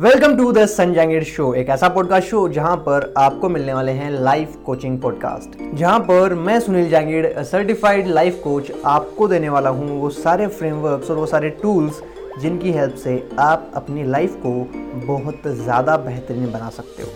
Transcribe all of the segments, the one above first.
Welcome to the Sanjangir show एक ऐसा podcast show जहाँ पर आपको मिलने वाले हैं लाइफ कोचिंग पॉडकास्ट जहाँ पर मैं Sunil Jangir certified life coach आपको देने वाला हूँ वो सारे फ्रेमवर्क्स और वो सारे टूल्स जिनकी हेल्प से आप अपनी लाइफ को बहुत ज़्यादा बेहतरीन बना सकते हो।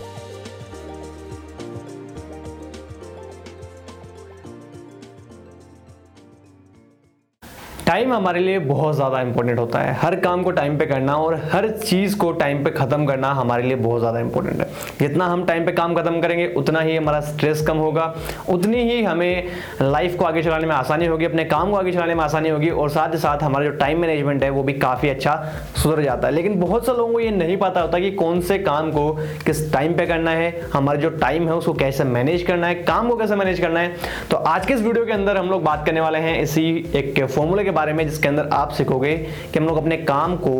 टाइम हमारे लिए बहुत ज़्यादा इंपॉर्टेंट होता है। हर काम को टाइम पे करना और हर चीज़ को टाइम पे ख़त्म करना हमारे लिए बहुत ज़्यादा इंपॉर्टेंट है। जितना हम टाइम पे काम ख़त्म करेंगे, उतना ही हमारा स्ट्रेस कम होगा। उतनी ही हमें लाइफ को आगे चलाने में आसानी होगी, अपने काम को आगे चलाने में आसानी होगी और साथ ही साथ हमारा जो टाइम मैनेजमेंट है, वो भी काफ़ी अच्छा सुधर जाता है। लेकिन बहुत से लोगों को ये नहीं पता होता कि कौन से काम को किस टाइम पे करना है, हमारा जो टाइम है, उसको कैसे मैनेज करना है, काम को कैसे मैनेज करना है। तो आज के इस वीडियो के अंदर हम लोग बात करने वाले हैं इसी एक फॉर्मूले के बारे में जिसके अंदर आप सीखोगे कि हम लोग अपने काम को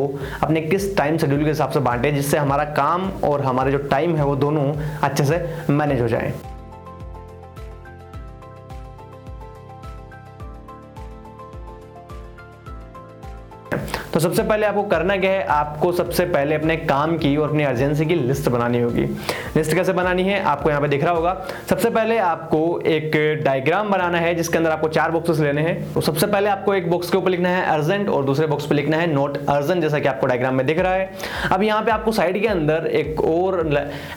अपने किस टाइम शेड्यूल के हिसाब से बांटे, जिससे हमारा काम और हमारे जो टाइम है वो दोनों अच्छे से मैनेज हो जाए। तो सबसे पहले आपको करना क्या है, आपको सबसे पहले अपने काम की और अपनी अर्जेंसी की लिस्ट बनानी होगी। लिस्ट कैसे बनानी है, आपको यहाँ पे दिख रहा होगा। सबसे पहले आपको एक डायग्राम बनाना है, जिसके अंदर आपको चार बॉक्सेस लेने हैं। तो सबसे पहले आपको एक बॉक्स के ऊपर लिखना है अर्जेंट और दूसरे बॉक्स पे लिखना है नोट अर्जेंट जैसा कि आपको डायग्राम में दिख रहा है। अब यहाँ पे आपको साइड के अंदर एक और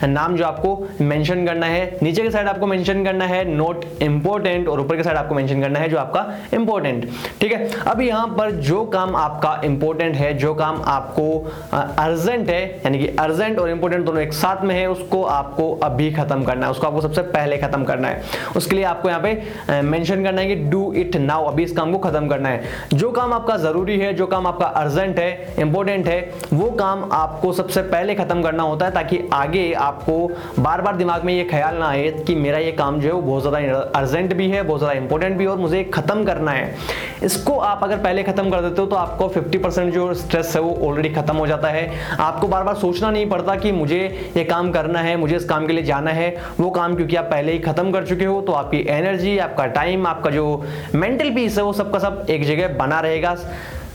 नाम जो आपको मेंशन करना है, नीचे के साइड आपको मेंशन करना है नोट इंपॉर्टेंट और ऊपर के साइड आपको मेंशन करना है, जो आपका इंपॉर्टेंट ठीक है? अब यहाँ पर जो काम आपका इंपॉर्टेंट इंपॉर्टेंट है, जो काम आपको अर्जेंट है, यानी कि अर्जेंट और इंपॉर्टेंट दोनों एक साथ में है, उसको आपको अभी खत्म करना है, उसको आपको सबसे पहले खत्म करना है। उसके लिए आपको यहाँ पे मेंशन करना है कि डू इट नाउ अभी इस काम को खत्म करना है। जो काम आपका ज़रूरी है, जो काम आपका अर्जेंट है इंपॉर्टेंट है, वो काम आपको सबसे पहले खत्म करना होता है, ताकि आगे आपको बार बार दिमाग में ये ख्याल ना आए कि मेरा ये काम जो है, वो बहुत ज़्यादा अर्जेंट भी है, बहुत ज़्यादा इंपॉर्टेंट भी है और मुझे खत्म करना है। इसको आप अगर पहले खत्म कर देते हो तो आपको 50% जो स्ट्रेस है वो ऑलरेडी खत्म हो जाता है। आपको बार बार सोचना नहीं पड़ता कि मुझे ये काम करना है, मुझे इस काम के लिए जाना है। वो काम क्योंकि आप पहले ही खत्म कर चुके हो तो आपकी एनर्जी आपका टाइम आपका जो मेंटल पीस है वो सबका सब एक जगह बना रहेगा।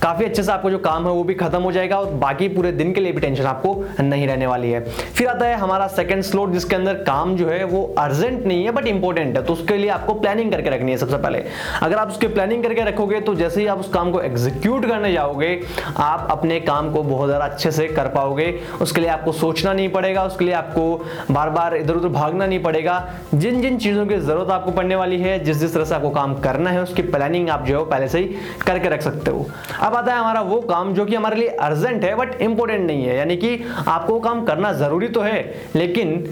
काफ़ी अच्छे से आपको जो काम है वो भी खत्म हो जाएगा और बाकी पूरे दिन के लिए भी टेंशन आपको नहीं रहने वाली है। फिर आता है हमारा सेकंड स्लोट जिसके अंदर काम जो है वो अर्जेंट नहीं है बट इंपॉर्टेंट है। तो उसके लिए आपको प्लानिंग करके रखनी है सबसे पहले। अगर आप उसकी प्लानिंग करके रखोगे तो जैसे ही आप उस काम को एग्जीक्यूट करने जाओगे, आप अपने काम को बहुत ज़्यादा अच्छे से कर पाओगे। उसके लिए आपको सोचना नहीं पड़ेगा, उसके लिए आपको बार बार इधर उधर भागना नहीं पड़ेगा। जिन जिन चीज़ों की ज़रूरत आपको पड़ने वाली है, जिस जिस तरह से आपको काम करना है, उसकी प्लानिंग आप जो है पहले से ही करके रख सकते हो। अब आता है हमारा वो काम जो कि हमारे लिए अर्जेंट है बट इंपॉर्टेंट नहीं है। यानी कि आपको काम करना ज़रूरी तो है, लेकिन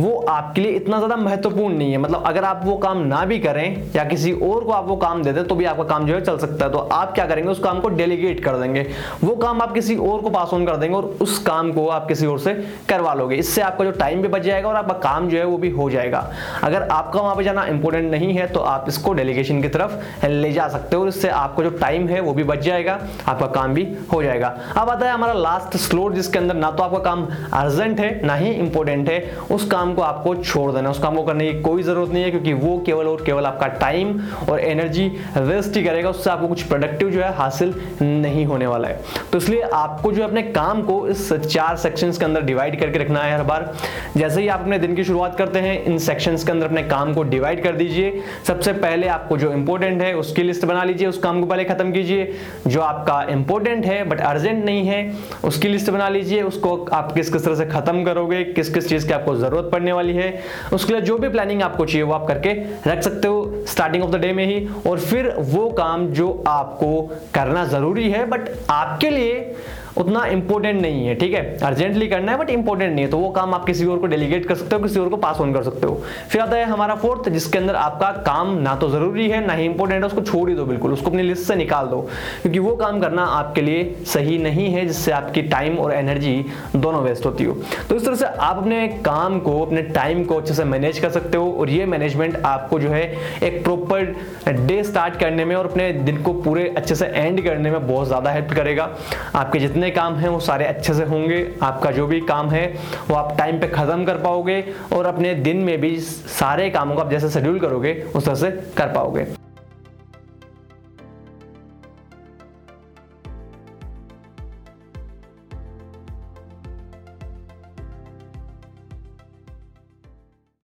वो आपके लिए इतना ज़्यादा महत्वपूर्ण नहीं है। मतलब अगर आप वो काम ना भी करें या किसी और को आप वो काम दे दें तो भी आपका काम जो है चल सकता है। तो आप क्या करेंगे, उस काम को डेलीगेट कर देंगे। वो काम आप किसी और को पास ऑन कर देंगे और उस काम को आप किसी और से करवा लोगे। इससे आपका जो टाइम भी बच जाएगा और आपका काम जो है वो भी हो जाएगा। अगर आपका वहाँ पर जाना इंपॉर्टेंट नहीं है तो आप इसको डेलीगेशन की तरफ़ ले जा सकते हो और इससे आपका जो टाइम है वो भी बच जाएगा, आपका काम भी हो जाएगा। अब आता है हमारा लास्ट स्लोट जिसके अंदर ना तो आपका काम अर्जेंट है, ना ही इंपॉर्टेंट है। उस काम काम को आपको छोड़ देना उस काम को करने की कोई ज़रूरत नहीं है, क्योंकि वो केवल और केवल आपका टाइम और एनर्जी वेस्ट ही करेगा। उससे आपको कुछ प्रोडक्टिव जो है हासिल नहीं होने वाला है। तो इसलिए आपको जो अपने काम को इस चार सेक्शंस के अंदर डिवाइड करके रखना है हर बार। जैसे ही आप अपने दिन की शुरुआत करते हैं, इन सेक्शंस के अंदर अपने काम को डिवाइड कर दीजिए। सबसे पहले आपको जो इंपॉर्टेंट है, उसकी लिस्ट बना लीजिए। उस काम को पहले खत्म कीजिए। जो आपका इंपॉर्टेंट है बट अर्जेंट नहीं है, उसकी लिस्ट बना लीजिए। उसको आप किस किस तरह से खत्म करोगे, किस किस चीज़ की आपको ज़रूरत पड़ने वाली है। उसके लिए जो भी प्लानिंग आपको चाहिए, वो आप करके रख सकते हो स्टार्टिंग ऑफ़ द डे में ही। और फिर वो काम जो आपको करना ज़रूरी है बट आपके लिए उतना इंपॉर्टेंट नहीं है, ठीक है? अर्जेंटली करना है बट इंपॉर्टेंट नहीं है। तो वो काम आप किसी और को डेलीगेट कर सकते हो, किसी और को पास ऑन कर सकते हो। फिर आता है हमारा फोर्थ जिसके अंदर आपका काम ना तो ज़रूरी है, ना ही इंपॉर्टेंट है, उसको छोड़ ही दो बिल्कुल, उसको अपनी लिस्ट से निकाल दो। क्योंकि वो काम करना आपके लिए सही नहीं है, जिससे आपकी टाइम और एनर्जी दोनों वेस्ट होती हो। तो इस तरह से आप अपने काम को, अपने टाइम को अच्छे से मैनेज कर सकते हो, और ये मैनेजमेंट आपको जो है एक प्रॉपर डे स्टार्ट करने में और अपने दिन को पूरे अच्छे से एंड करने में बहुत ज़्यादा हेल्प करेगा। आपके जितने जितने काम हैं वो सारे अच्छे से होंगे। आपका जो भी काम है, वो आप टाइम पे ख़त्म कर पाओगे और अपने दिन में भी सारे कामों को आप जैसे शेड्यूल करोगे, उस तरह से कर पाओगे।